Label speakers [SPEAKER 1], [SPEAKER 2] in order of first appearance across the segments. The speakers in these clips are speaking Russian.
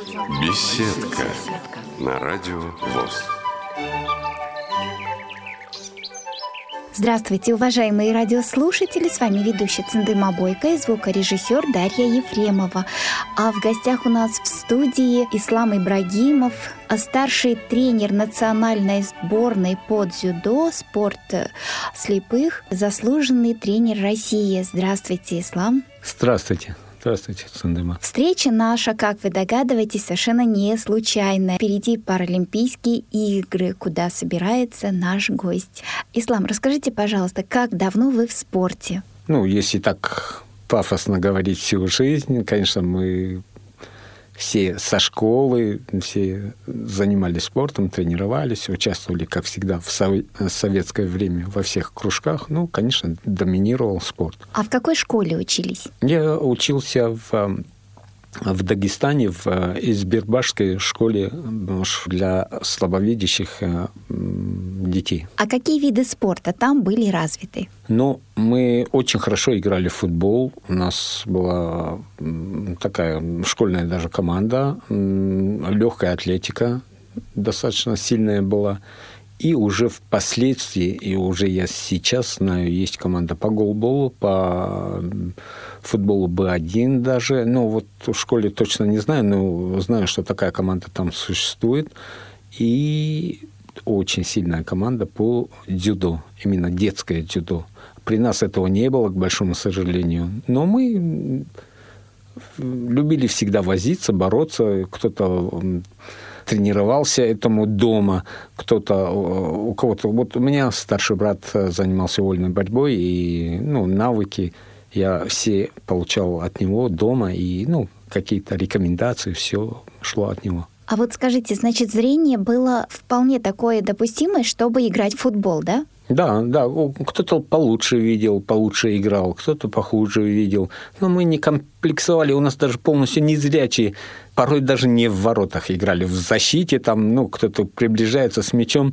[SPEAKER 1] Беседка на радио ВОЗ.
[SPEAKER 2] Здравствуйте, уважаемые радиослушатели! С вами ведущая Цендыма Бойко и звукорежиссер Дарья Ефремова. А в гостях у нас в студии Ислам Ибрагимов, старший тренер национальной сборной по дзюдо, спорт слепых, заслуженный тренер России. Здравствуйте, Ислам!
[SPEAKER 3] Здравствуйте! Здравствуйте, Сандыма.
[SPEAKER 2] Встреча наша, как вы догадываетесь, совершенно не случайная. Впереди Паралимпийские игры, куда собирается наш гость. Ислам, расскажите, пожалуйста, как давно вы в спорте?
[SPEAKER 3] Ну, если так пафосно говорить всю жизнь, конечно, мы все со школы, все занимались спортом, тренировались, участвовали, как всегда, в советское время во всех кружках. Ну, конечно, доминировал спорт.
[SPEAKER 2] А в какой школе учились?
[SPEAKER 3] Я учился в в Дагестане в э, Избербашской школе для слабовидящих э, детей.
[SPEAKER 2] А какие виды спорта там были развиты?
[SPEAKER 3] Ну, мы очень хорошо играли в футбол. У нас была такая школьная даже команда, легкая атлетика достаточно сильная была. И уже впоследствии, и уже я сейчас знаю, есть команда по голболу, по футболу Б1 даже. Ну, вот в школе точно не знаю, но знаю, что такая команда там существует. И очень сильная команда по дзюдо, именно детское дзюдо. При нас этого не было, к большому сожалению. Но мы любили всегда возиться, бороться. Кто-то тренировался этому дома, кто-то, у кого-то... Вот у меня старший брат занимался вольной борьбой, и ну, навыки я все получал от него дома, и ну, какие-то рекомендации, все шло от него.
[SPEAKER 2] А вот скажите, значит, зрение было вполне такое допустимое, чтобы играть в футбол, да?
[SPEAKER 3] Да, да, кто-то получше видел, получше играл, кто-то похуже видел. Но мы не комплексовали, у нас даже полностью незрячие порой даже не в воротах играли, в защите, там, ну, кто-то приближается с мячом,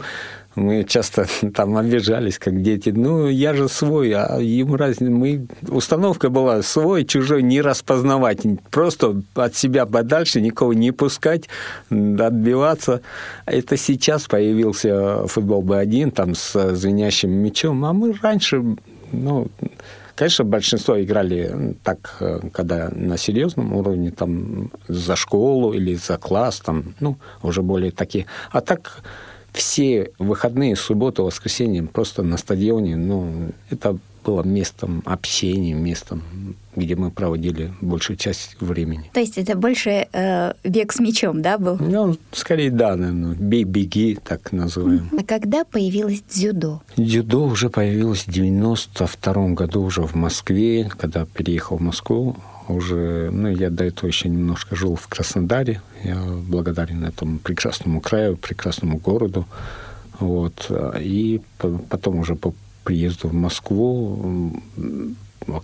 [SPEAKER 3] мы часто там обижались, как дети. Ну, я же свой, а ему разница. Мы... Установка была свой, чужой не распознавать. Просто от себя подальше, никого не пускать, отбиваться. Это сейчас появился футбол Б1 там с звенящим мячом. А мы раньше, ну, Конечно, большинство играли так, э, когда на серьезном уровне, там, за школу или за класс, там, ну, уже более такие. А так все выходные, субботу, воскресенье просто на стадионе, ну, это было местом общения, местом, где мы проводили большую часть времени.
[SPEAKER 2] То есть это больше э, бег с мячом, да, был?
[SPEAKER 3] Ну, скорее, да, наверное. Бей, беги, так называем.
[SPEAKER 2] А когда появилось дзюдо?
[SPEAKER 3] Дзюдо уже появилось в 92 году уже в Москве, когда переехал в Москву уже, ну, я до этого еще немножко жил в Краснодаре. Я благодарен этому прекрасному краю, прекрасному городу. Вот. И потом уже по приезду в Москву,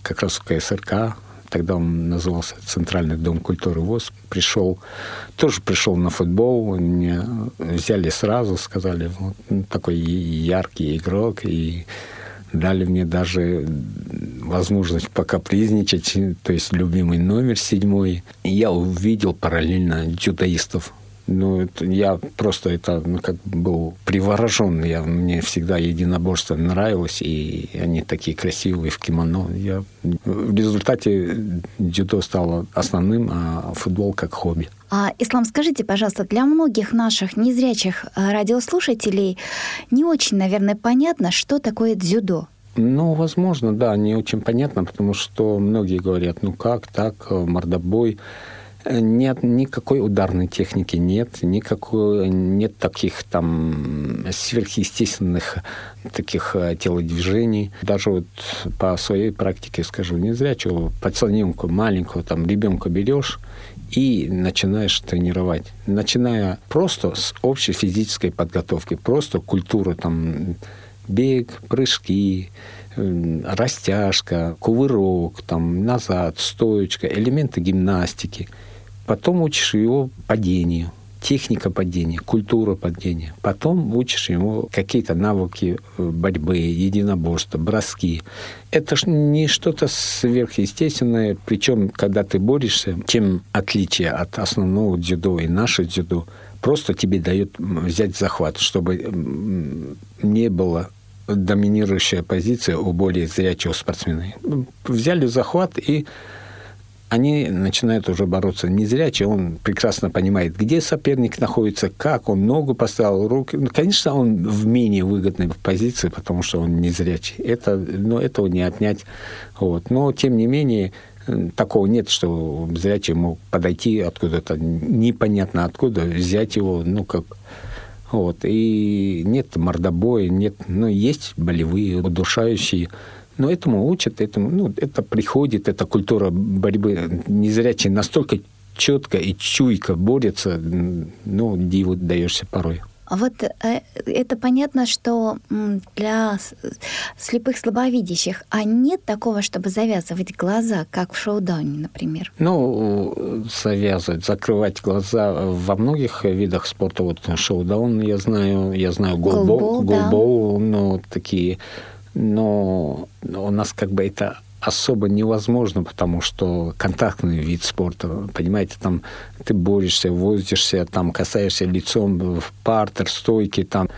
[SPEAKER 3] как раз в КСРК, тогда он назывался Центральный дом культуры ВОЗ, пришел, тоже пришел на футбол, меня взяли сразу, сказали, вот такой яркий игрок, и дали мне даже возможность покапризничать, то есть любимый номер седьмой. И я увидел параллельно дзюдоистов ну, это, я просто это, ну, как был приворожен. Я, мне всегда единоборство нравилось, и они такие красивые в кимоно. Я, в результате дзюдо стало основным, а футбол как хобби.
[SPEAKER 2] А, Ислам, скажите, пожалуйста, для многих наших незрячих э, радиослушателей не очень, наверное, понятно, что такое дзюдо.
[SPEAKER 3] Ну, возможно, да, не очень понятно, потому что многие говорят, ну как так, мордобой. Нет, никакой ударной техники нет, никакой, нет таких там сверхъестественных таких э, телодвижений. Даже вот по своей практике скажу, не зря чего пацаненку маленького там ребенка берешь и начинаешь тренировать. Начиная просто с общей физической подготовки, просто культуры там бег, прыжки, растяжка, кувырок, там, назад, стоечка, элементы гимнастики – Потом учишь его падению. Техника падения, культура падения. Потом учишь ему какие-то навыки э, борьбы, единоборства, броски. Это ж не что-то сверхъестественное, причем, когда ты борешься, чем отличие от основного дзюдо и наше дзюдо, просто тебе дает взять захват, чтобы не было доминирующая позиция у более зрячего спортсмена. Взяли захват и они начинают уже бороться незрячий, он прекрасно понимает, где соперник находится, как он ногу поставил, руки. Ну, конечно, он в менее выгодной позиции, потому что он незрячий. Это, но этого не отнять. Вот. Но, тем не менее, такого нет, что зрячий мог подойти откуда-то, непонятно откуда, взять его, ну, как... Вот. И нет мордобоя, нет... Ну, есть болевые, удушающие но этому учат, этому, ну, это приходит, эта культура борьбы незрячие настолько четко и чуйко борется, ну, диву даешься порой.
[SPEAKER 2] А вот э, это понятно, что для слепых слабовидящих, а нет такого, чтобы завязывать глаза, как в шоу-дауне, например?
[SPEAKER 3] Ну, завязывать, закрывать глаза во многих видах спорта. Вот шоу-даун я знаю, я знаю голбол, голбол, да. ну, такие но у нас как бы это особо невозможно, потому что контактный вид спорта, понимаете, там ты борешься, возишься, там касаешься лицом в партер, стойки, там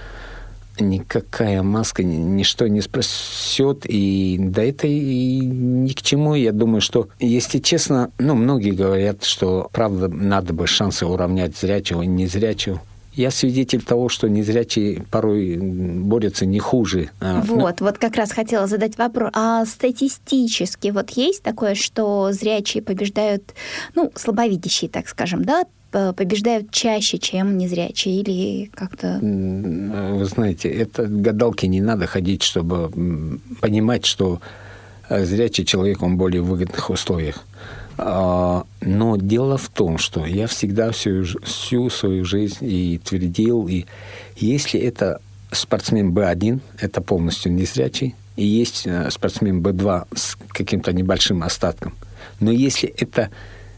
[SPEAKER 3] никакая маска ничто не спасет, и да это и ни к чему. Я думаю, что, если честно, ну, многие говорят, что, правда, надо бы шансы уравнять зрячего и незрячего. Я свидетель того, что незрячие порой борются не хуже.
[SPEAKER 2] А, вот, Но... вот как раз хотела задать вопрос. А статистически вот есть такое, что зрячие побеждают, ну, слабовидящие, так скажем, да, побеждают чаще, чем незрячие, или как-то...
[SPEAKER 3] Вы знаете, это гадалки не надо ходить, чтобы понимать, что э, зрячий человек, он более в выгодных условиях. А, но дело в том, что я всегда всю, всю свою жизнь и твердил, и если это спортсмен Б1, это полностью незрячий, и есть э, спортсмен Б2 с каким-то небольшим остатком. Но если это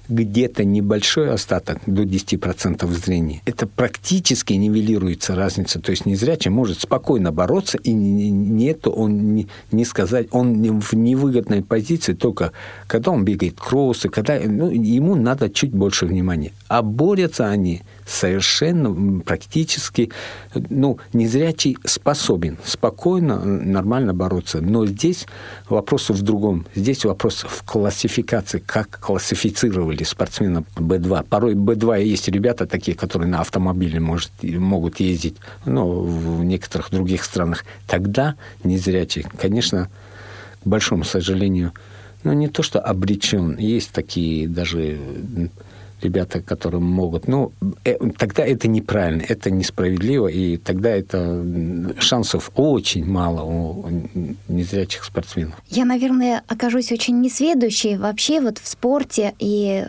[SPEAKER 3] где-то небольшой остаток до 10% зрения, это практически нивелируется разница. То есть незрячий может спокойно бороться, и нету он не, не сказать, он в невыгодной позиции только когда он бегает кроссы, когда ну, ему надо чуть больше внимания. А борются они совершенно практически, ну, незрячий способен спокойно, нормально бороться. Но здесь вопрос в другом. Здесь вопрос в классификации, как классифицировали спортсмена Б2. Порой Б2 есть ребята такие, которые на автомобиле может, могут ездить, ну, в некоторых других странах. Тогда незрячий, конечно, к большому сожалению, ну, не то, что обречен. Есть такие даже ребята, которые могут. Ну, э, тогда это неправильно, это несправедливо, и тогда это шансов очень мало у незрячих спортсменов.
[SPEAKER 2] Я, наверное, окажусь очень несведущей вообще вот в спорте, и,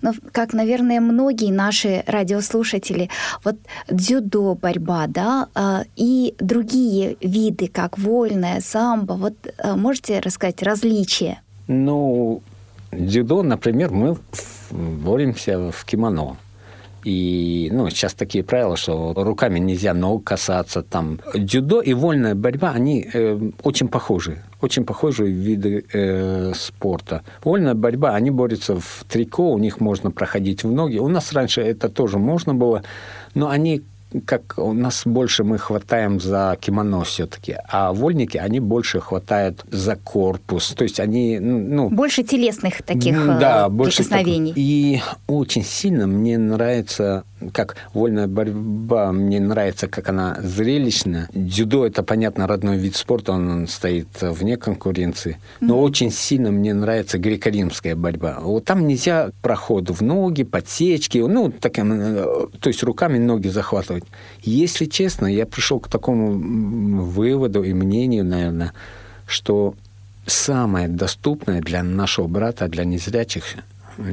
[SPEAKER 2] ну, как, наверное, многие наши радиослушатели, вот дзюдо, борьба, да, а, и другие виды, как вольная, самбо, вот а, можете рассказать различия?
[SPEAKER 3] Ну, дзюдо, например, мы боремся в кимоно. И, ну, сейчас такие правила, что руками нельзя ног касаться. Там. Дзюдо и вольная борьба, они э, очень похожи. Очень похожие виды э, спорта. Вольная борьба, они борются в трико, у них можно проходить в ноги. У нас раньше это тоже можно было, но они как у нас больше мы хватаем за кимоно все-таки, а вольники, они больше хватают за корпус. То есть они, ну...
[SPEAKER 2] Больше телесных таких да, больше прикосновений. Так,
[SPEAKER 3] и очень сильно мне нравится как вольная борьба, мне нравится, как она зрелищна. Дзюдо – это, понятно, родной вид спорта, он стоит вне конкуренции. Но mm-hmm. очень сильно мне нравится греко-римская борьба. Вот там нельзя проход в ноги, подсечки, ну, таким, э, то есть руками ноги захватывать. Если честно, я пришел к такому выводу и мнению, наверное, что самое доступное для нашего брата, для незрячих,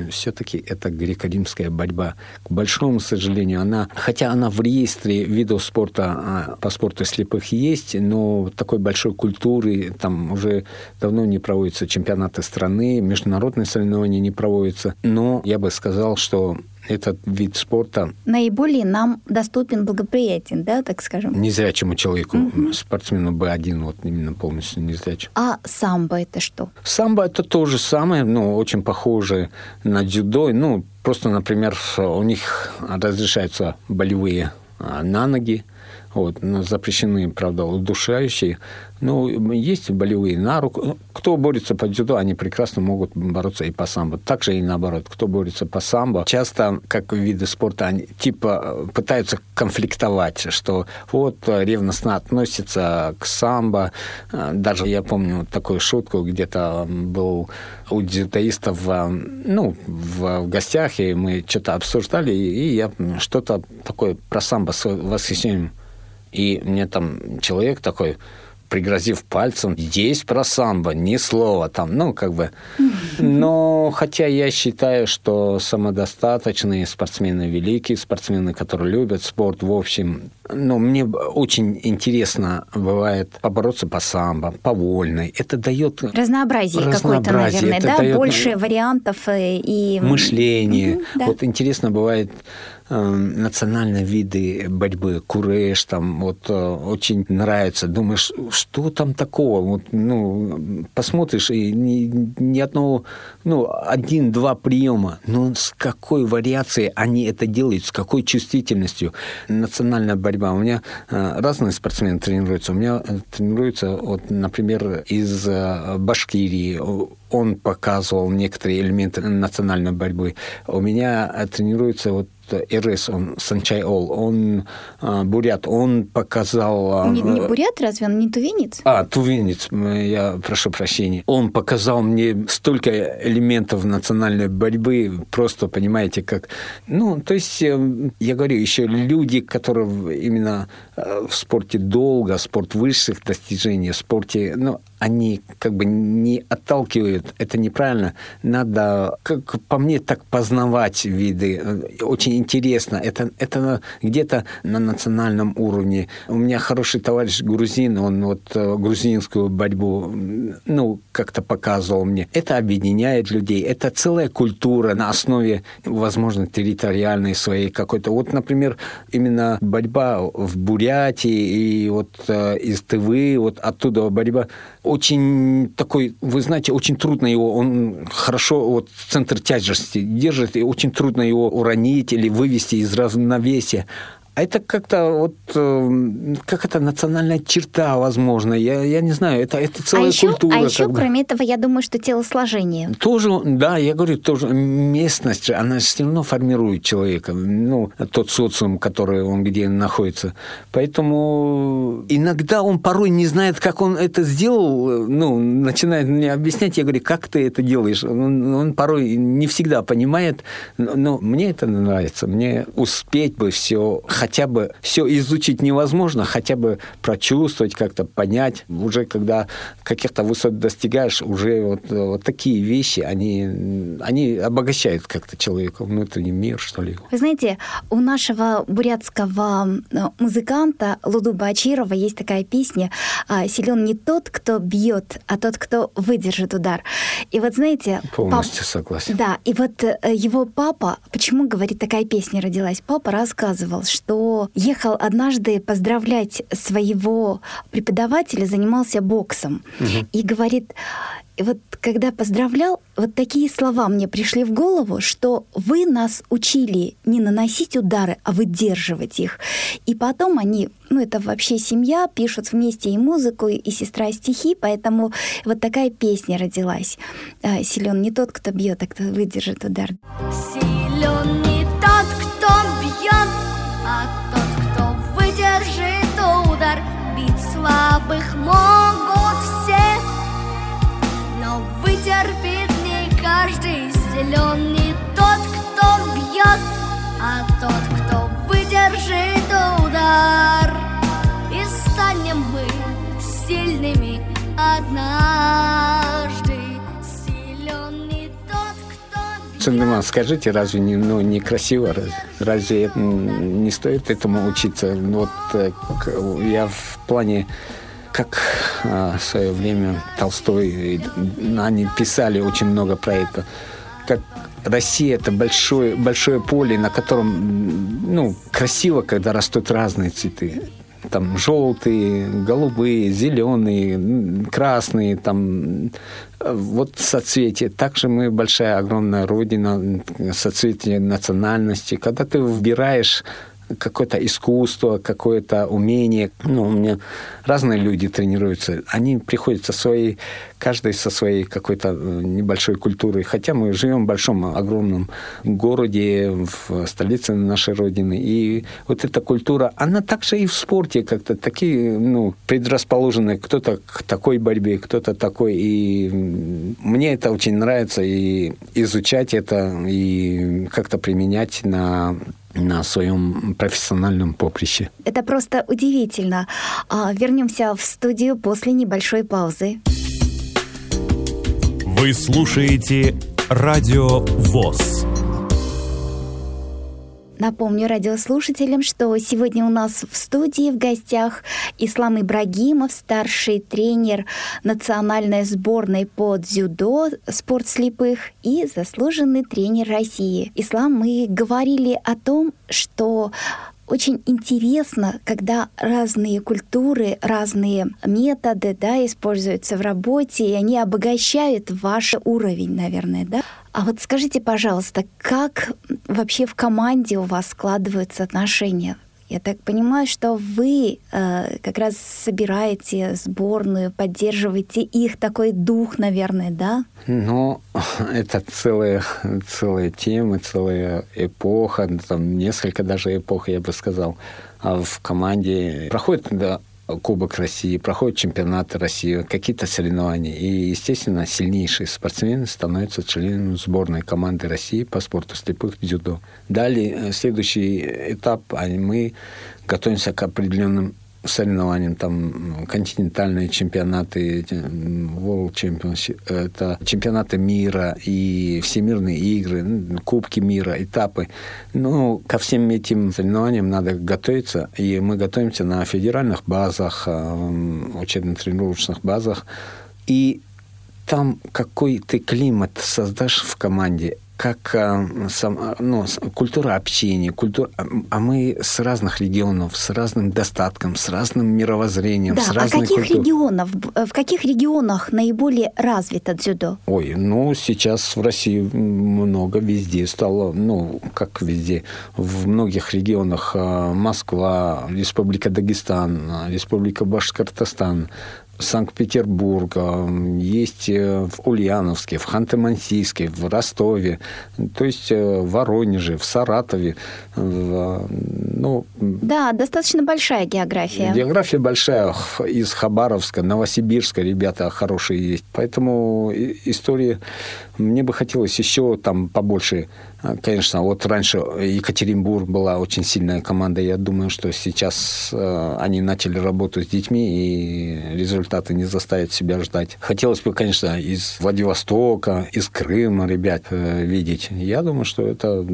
[SPEAKER 3] все-таки это греко-римская борьба. К большому сожалению, она, хотя она в реестре видов спорта а, по спорту слепых есть, но такой большой культуры там уже давно не проводятся чемпионаты страны, международные соревнования не проводятся. Но я бы сказал, что этот вид спорта
[SPEAKER 2] наиболее нам доступен, благоприятен, да, так скажем?
[SPEAKER 3] Незрячему человеку, угу. спортсмену Б1, вот именно полностью незрячему.
[SPEAKER 2] А самбо это что?
[SPEAKER 3] Самбо это то же самое, ну, очень похоже на дзюдо. Ну, просто, например, у них разрешаются болевые а, на ноги, вот, запрещены, правда, удушающие. Ну, есть болевые на руку. Кто борется по дзюдо, они прекрасно могут бороться и по самбо. Также и наоборот. Кто борется по самбо, часто, как виды спорта, они типа пытаются конфликтовать, что вот ревностно относятся к самбо. Даже я помню такую шутку, где-то был у дзюдоистов ну, в, в гостях, и мы что-то обсуждали, и я что-то такое про самбо с восхищением и мне там человек такой, пригрозив пальцем, есть про самбо, ни слова там, ну, как бы. Но хотя я считаю, что самодостаточные спортсмены, великие спортсмены, которые любят спорт, в общем, ну, мне очень интересно бывает побороться по самбо, по вольной. Это дает...
[SPEAKER 2] Разнообразие, разнообразие какое-то, наверное, это да? Дает Больше вариантов э, и...
[SPEAKER 3] Мышление. Угу, да. Вот интересно бывает национальные виды борьбы, куреш, там вот э, очень нравится. Думаешь, что там такого? Вот, ну, посмотришь, и ни, ни одного, ну, один-два приема. Но с какой вариацией они это делают, с какой чувствительностью. Национальная борьба. У меня э, разные спортсмены тренируются. У меня э, тренируются, вот, например, из Башкирии, он показывал некоторые элементы национальной борьбы. У меня тренируется вот РС, он Санчайол, он а, бурят, он показал...
[SPEAKER 2] А, не, не бурят, разве он не тувинец?
[SPEAKER 3] А, тувинец, я прошу прощения. Он показал мне столько элементов национальной борьбы, просто, понимаете, как... Ну, то есть, э, я говорю, еще люди, которые именно в спорте долго, спорт высших достижений, в спорте, ну, они как бы не отталкивают, это неправильно. Надо, как по мне, так познавать виды. Очень интересно. Это, это где-то на национальном уровне. У меня хороший товарищ грузин, он вот э, грузинскую борьбу, ну, как-то показывал мне. Это объединяет людей. Это целая культура на основе, возможно, территориальной своей какой-то. Вот, например, именно борьба в Бурятии и вот э, из Тывы, вот оттуда борьба очень такой, вы знаете, очень трудно его, он хорошо вот центр тяжести держит, и очень трудно его уронить или вывести из равновесия. А это как-то вот эм, как это национальная черта, возможно. Я, я не знаю, это, это целая а еще, культура.
[SPEAKER 2] А еще, бы. кроме этого, я думаю, что телосложение.
[SPEAKER 3] Тоже, да, я говорю, тоже местность, она все равно формирует человека, ну, тот социум, который он где находится. Поэтому иногда он порой не знает, как он это сделал, ну, начинает мне объяснять, я говорю, как ты это делаешь? Он, он порой не всегда понимает, но, но мне это нравится, мне успеть бы все хотя бы все изучить невозможно, хотя бы прочувствовать, как-то понять. Уже когда каких-то высот достигаешь, уже вот, вот такие вещи, они, они обогащают как-то человека, внутренний мир, что ли.
[SPEAKER 2] Вы знаете, у нашего бурятского э, музыканта Луду Бачирова есть такая песня «А, «Силен не тот, кто бьет, а тот, кто выдержит удар». И вот знаете...
[SPEAKER 3] Полностью пап... согласен.
[SPEAKER 2] Да, и вот э, его папа, почему, говорит, такая песня родилась? Папа рассказывал, что ехал однажды поздравлять своего преподавателя, занимался боксом. Угу. И говорит, вот когда поздравлял, вот такие слова мне пришли в голову, что вы нас учили не наносить удары, а выдерживать их. И потом они, ну это вообще семья, пишут вместе и музыку, и сестра и стихи, поэтому вот такая песня родилась. «А, Силен не тот, кто бьет, а кто выдержит удар. Силен слабых могут все, но вытерпит не каждый силен не тот, кто бьет, а тот, кто выдержит удар. И станем мы сильными однажды. Цендеман, скажите, разве не, ну, некрасиво? Разве, разве не стоит этому учиться? Ну, вот э, я в плане как а, в свое время Толстой, они писали очень много про это.
[SPEAKER 3] как Россия это большое, большое поле, на котором ну, красиво, когда растут разные цветы там желтые, голубые, зеленые, красные, там вот соцветие. Также мы большая, огромная родина, соцветие национальности. Когда ты выбираешь какое-то искусство, какое-то умение. Ну, у меня разные люди тренируются. Они приходят со своей, каждый со своей какой-то э, небольшой культурой. Хотя мы живем в большом, огромном городе, в столице нашей Родины. И вот эта культура, она также и в спорте как-то такие, ну, предрасположены. Кто-то к такой борьбе, кто-то такой. И мне это очень нравится. И изучать это, и как-то применять на на своем профессиональном поприще.
[SPEAKER 2] Это просто удивительно. А, вернемся в студию после небольшой паузы.
[SPEAKER 4] Вы слушаете Радио ВОЗ.
[SPEAKER 2] Напомню радиослушателям, что сегодня у нас в студии в гостях Ислам Ибрагимов, старший тренер национальной сборной по дзюдо «Спорт слепых» и заслуженный тренер России. Ислам, мы говорили о том, что очень интересно, когда разные культуры, разные методы да, используются в работе, и они обогащают ваш уровень, наверное, да? А вот скажите, пожалуйста, как вообще в команде у вас складываются отношения? Я так понимаю, что вы э, как раз собираете сборную, поддерживаете их такой дух, наверное, да?
[SPEAKER 3] Ну, это целая, целая тема, целая эпоха, там несколько даже эпох, я бы сказал. А в команде проходит да, Кубок России, проходят чемпионаты России, какие-то соревнования. И, естественно, сильнейшие спортсмены становятся членами сборной команды России по спорту слепых дзюдо. Далее, э, следующий этап, мы готовимся к определенным соревнованиям, там континентальные чемпионаты, World Championship, это чемпионаты мира и всемирные игры, кубки мира, этапы. Ну, ко всем этим соревнованиям надо готовиться, и мы готовимся на федеральных базах, э, учебно-тренировочных базах, и там какой ты климат создашь в команде, как э, сам, ну, культура общения, культура, а мы с разных регионов, с разным достатком, с разным мировоззрением,
[SPEAKER 2] да,
[SPEAKER 3] с разной
[SPEAKER 2] а каких
[SPEAKER 3] культурой.
[SPEAKER 2] регионов, в каких регионах наиболее развито дзюдо?
[SPEAKER 3] Ой, ну сейчас в России много везде стало, ну как везде, в многих регионах э, Москва, Республика Дагестан, Республика Башкортостан, Санкт-Петербурга, есть э, в Ульяновске, в Ханты-Мансийске, в Ростове, то есть э, в Воронеже, в Саратове. В,
[SPEAKER 2] ну, да, достаточно большая география.
[SPEAKER 3] География большая. Из Хабаровска, Новосибирска ребята хорошие есть. Поэтому истории мне бы хотелось еще там побольше конечно, вот раньше Екатеринбург была очень сильная команда. Я думаю, что сейчас э, они начали работу с детьми, и результаты не заставят себя ждать. Хотелось бы, конечно, из Владивостока, из Крыма ребят э, видеть. Я думаю, что это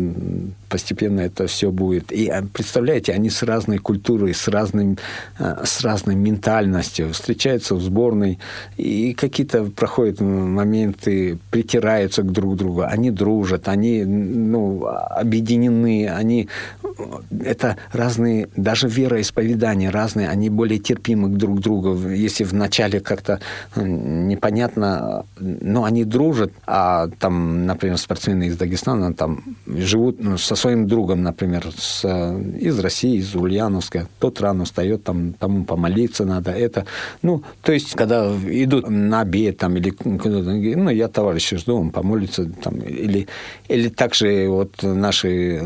[SPEAKER 3] постепенно это все будет. И а, представляете, они с разной культурой, с, разным, э, с разной ментальностью встречаются в сборной, и какие-то проходят моменты, притираются к друг другу, они дружат, они ну, объединены, они это разные, даже вероисповедания разные, они более терпимы друг к другу. Если вначале как-то непонятно, но они дружат, а там, например, спортсмены из Дагестана там живут ну, со своим другом, например, с, из России, из Ульяновска. Тот рано встает, там, тому помолиться надо. Это, ну, то есть, когда идут на обед там, или ну, я товарища жду, он помолится, там, или, или также вот наши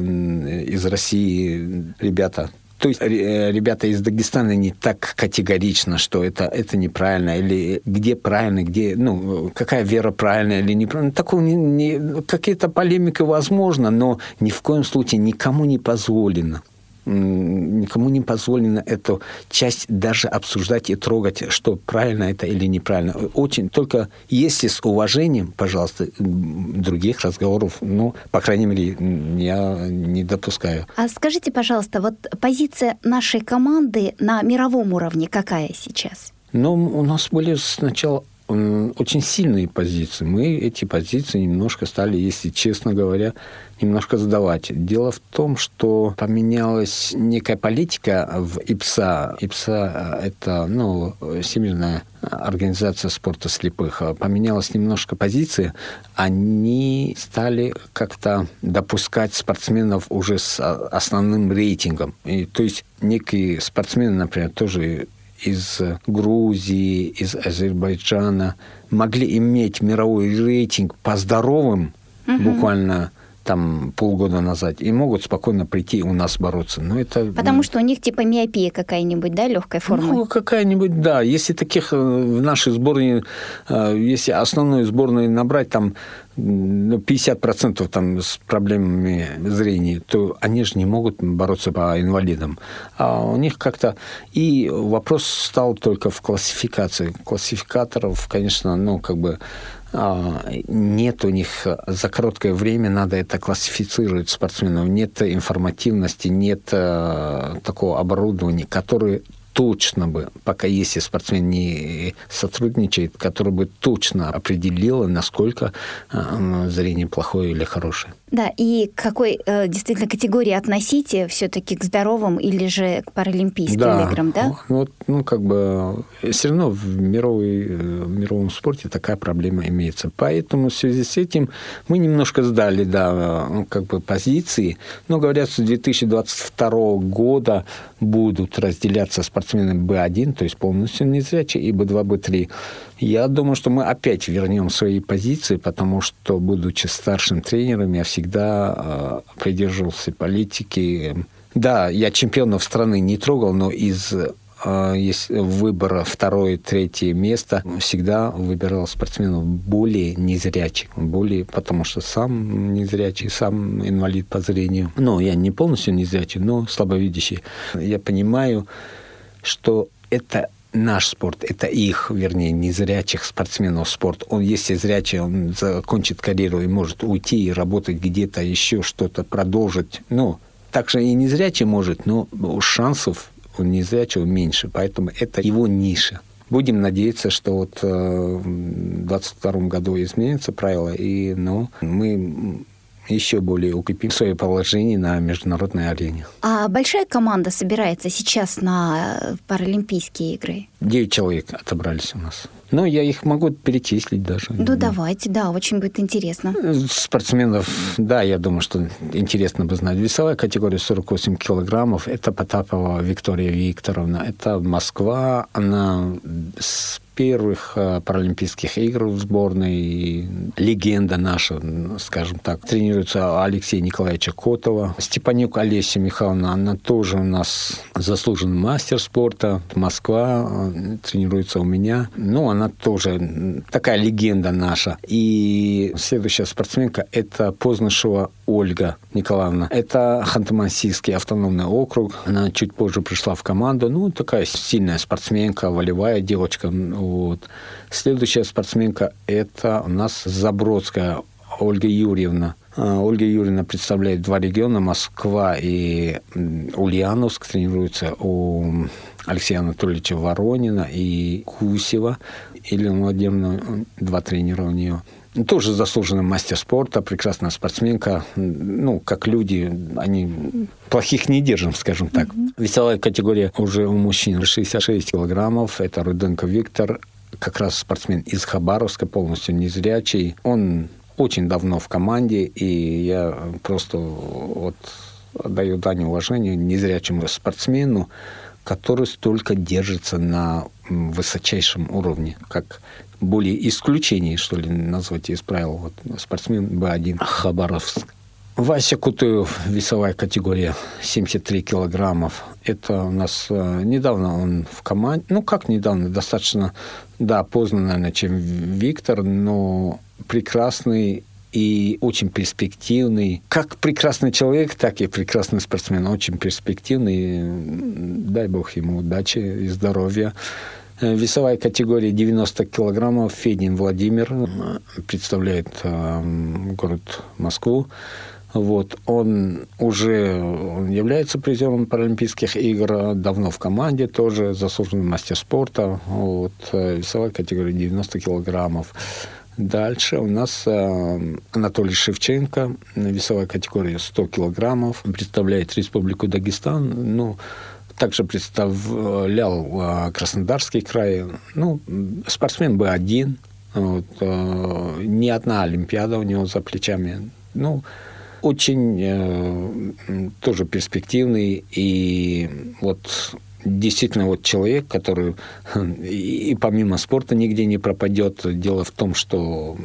[SPEAKER 3] из России ребята то есть э, ребята из Дагестана не так категорично, что это, это неправильно, или где правильно, где, ну, какая вера правильная или неправильная. Такого не, не, какие-то полемики возможно, но ни в коем случае никому не позволено никому не позволено эту часть даже обсуждать и трогать, что правильно это или неправильно. Очень только если с уважением, пожалуйста, других разговоров, ну, по крайней мере, я не допускаю.
[SPEAKER 2] А скажите, пожалуйста, вот позиция нашей команды на мировом уровне какая сейчас?
[SPEAKER 3] Ну, у нас были сначала очень сильные позиции. Мы эти позиции немножко стали, если честно говоря, немножко сдавать. Дело в том, что поменялась некая политика в ИПСА. ИПСА – это ну, Всемирная организация спорта слепых. Поменялась немножко позиция. Они стали как-то допускать спортсменов уже с основным рейтингом. И, то есть некие спортсмены, например, тоже из Грузии, из Азербайджана могли иметь мировой рейтинг по здоровым, угу. буквально там полгода назад, и могут спокойно прийти у нас бороться. Но это...
[SPEAKER 2] Потому что у них типа миопия какая-нибудь, да, легкой формы?
[SPEAKER 3] Ну, какая-нибудь, да. Если таких э, в нашей сборной, э, если основную сборную набрать, там ну, 50% там с проблемами зрения, то они же не могут бороться по инвалидам. А у них как-то... И вопрос стал только в классификации. Классификаторов, конечно, ну, как бы нет у них за короткое время надо это классифицировать спортсменов, нет информативности, нет э, такого оборудования, которое точно бы, пока если спортсмен не сотрудничает, который бы точно определило, насколько э, зрение плохое или хорошее.
[SPEAKER 2] Да, и к какой э, действительно категории относите все-таки к здоровым или же к паралимпийским да. играм, да?
[SPEAKER 3] Ну, ну, как бы все равно в, мировой, э, в мировом спорте такая проблема имеется. Поэтому в связи с этим мы немножко сдали, да, ну, как бы позиции. Но говорят, что с 2022 года будут разделяться спортсмены Б1, то есть полностью незрячие, и Б2, Б3. Я думаю, что мы опять вернем свои позиции, потому что, будучи старшим тренером, я всегда э, придерживался политики. Да, я чемпионов страны не трогал, но из э, выбора второе, третье место всегда выбирал спортсменов более незрячих, более, потому что сам незрячий, сам инвалид по зрению. Ну, я не полностью незрячий, но слабовидящий. Я понимаю, что это наш спорт, это их, вернее, незрячих спортсменов спорт. Он, если зрячий, он закончит карьеру и может уйти и работать где-то еще, что-то продолжить. Ну, также и незрячий может, но шансов у незрячего меньше, поэтому это его ниша. Будем надеяться, что вот э, в 2022 году изменятся правила, и ну, мы еще более укрепим свое положение на международной арене.
[SPEAKER 2] А большая команда собирается сейчас на Паралимпийские игры?
[SPEAKER 3] Девять человек отобрались у нас. Ну, я их могу перечислить даже.
[SPEAKER 2] Ну, давайте, да, очень будет интересно.
[SPEAKER 3] Спортсменов, да, я думаю, что интересно бы знать. Весовая категория 48 килограммов. Это Потапова Виктория Викторовна. Это Москва. Она с первых э, Паралимпийских игр в сборной. Легенда наша, скажем так. Тренируется Алексей Николаевича Котова. Степанюк Олеся Михайловна, она тоже у нас заслуженный мастер спорта. Москва тренируется у меня. Ну, она тоже такая легенда наша. И следующая спортсменка – это Познышева Ольга Николаевна. Это Ханты-Мансийский автономный округ. Она чуть позже пришла в команду. Ну, такая сильная спортсменка, волевая девочка. Вот. Следующая спортсменка – это у нас Забродская Ольга Юрьевна. А, Ольга Юрьевна представляет два региона, Москва и Ульяновск, тренируется у Алексея Анатольевича Воронина и Кусева. Или Владимировна, два тренера у нее. Тоже заслуженный мастер спорта, прекрасная спортсменка. Ну, как люди, они плохих не держим, скажем так. Mm-hmm. Весовая категория уже у мужчин 66 килограммов. Это Руденко Виктор, как раз спортсмен из Хабаровска, полностью незрячий. Он очень давно в команде, и я просто вот отдаю дань уважения незрячему спортсмену, который столько держится на высочайшем уровне, как более исключение, что ли, назвать из правил. Вот спортсмен Б1 Хабаровск. Вася Кутуев, весовая категория, 73 килограммов. Это у нас э, недавно он в команде. Ну, как недавно, достаточно, да, поздно, наверное, чем Виктор, но прекрасный и очень перспективный. Как прекрасный человек, так и прекрасный спортсмен. Очень перспективный. Дай бог ему удачи и здоровья. Э, весовая категория 90 килограммов. Федин Владимир представляет э, город Москву. Вот, он уже является призером Паралимпийских игр, давно в команде тоже, заслуженный мастер спорта, вот, весовая категория 90 килограммов. Дальше у нас э, Анатолий Шевченко, весовая категория 100 килограммов, представляет Республику Дагестан. Ну, также представлял э, Краснодарский край. Ну, спортсмен Б1. Вот, э, не одна Олимпиада у него за плечами. Ну, очень э, тоже перспективный и вот действительно вот человек, который и помимо спорта нигде не пропадет. Дело в том, что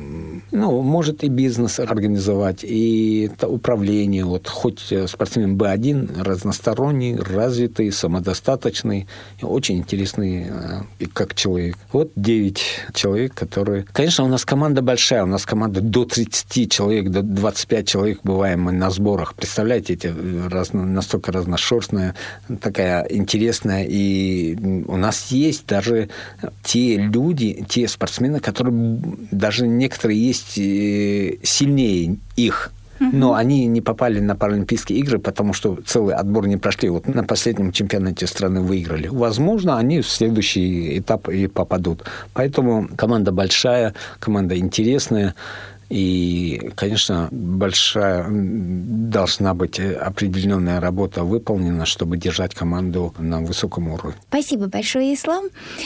[SPEAKER 3] ну, может и бизнес организовать, и управление. Вот хоть спортсмен Б1 разносторонний, развитый, самодостаточный, очень интересный э, и как человек. Вот 9 человек, которые... Конечно, у нас команда большая, у нас команда до 30 человек, до 25 человек бываем мы на сборах. Представляете, эти разно, настолько разношерстная, такая интересная интересно, и у нас есть даже те люди, те спортсмены, которые даже некоторые есть э, сильнее их. Но они не попали на Паралимпийские игры, потому что целый отбор не прошли. Вот на последнем чемпионате страны выиграли. Возможно, они в следующий этап и попадут. Поэтому команда большая, команда интересная. И, конечно, большая должна быть определенная работа выполнена, чтобы держать команду на высоком уровне.
[SPEAKER 2] Спасибо большое, Ислам.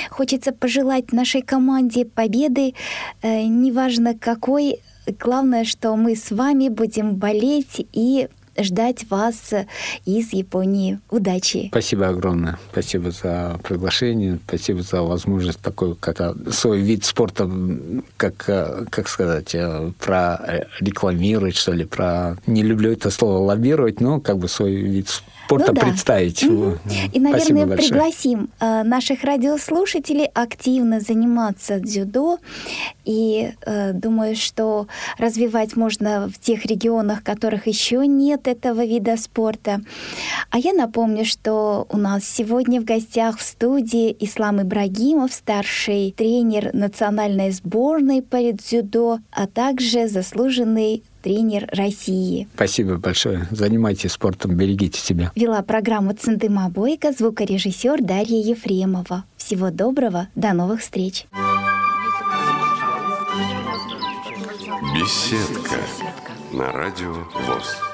[SPEAKER 2] Хочется пожелать нашей команде победы, э, неважно какой. Главное, что мы с вами будем болеть и ждать вас из Японии. Удачи!
[SPEAKER 3] Спасибо огромное. Спасибо за приглашение. Спасибо за возможность такой, как свой вид спорта, как, как сказать, э, про рекламировать, что ли, про... Не люблю это слово лоббировать, но как бы свой вид спорта спорта ну, да. представить. Угу.
[SPEAKER 2] И, наверное, пригласим э, наших радиослушателей активно заниматься дзюдо. И э, думаю, что развивать можно в тех регионах, которых еще нет этого вида спорта. А я напомню, что у нас сегодня в гостях в студии Ислам Ибрагимов, старший тренер национальной сборной по дзюдо, а также заслуженный тренер России.
[SPEAKER 3] Спасибо большое. Занимайтесь спортом, берегите себя.
[SPEAKER 2] Вела программу Центыма Бойко звукорежиссер Дарья Ефремова. Всего доброго, до новых встреч.
[SPEAKER 1] Беседка на радио ВОЗ.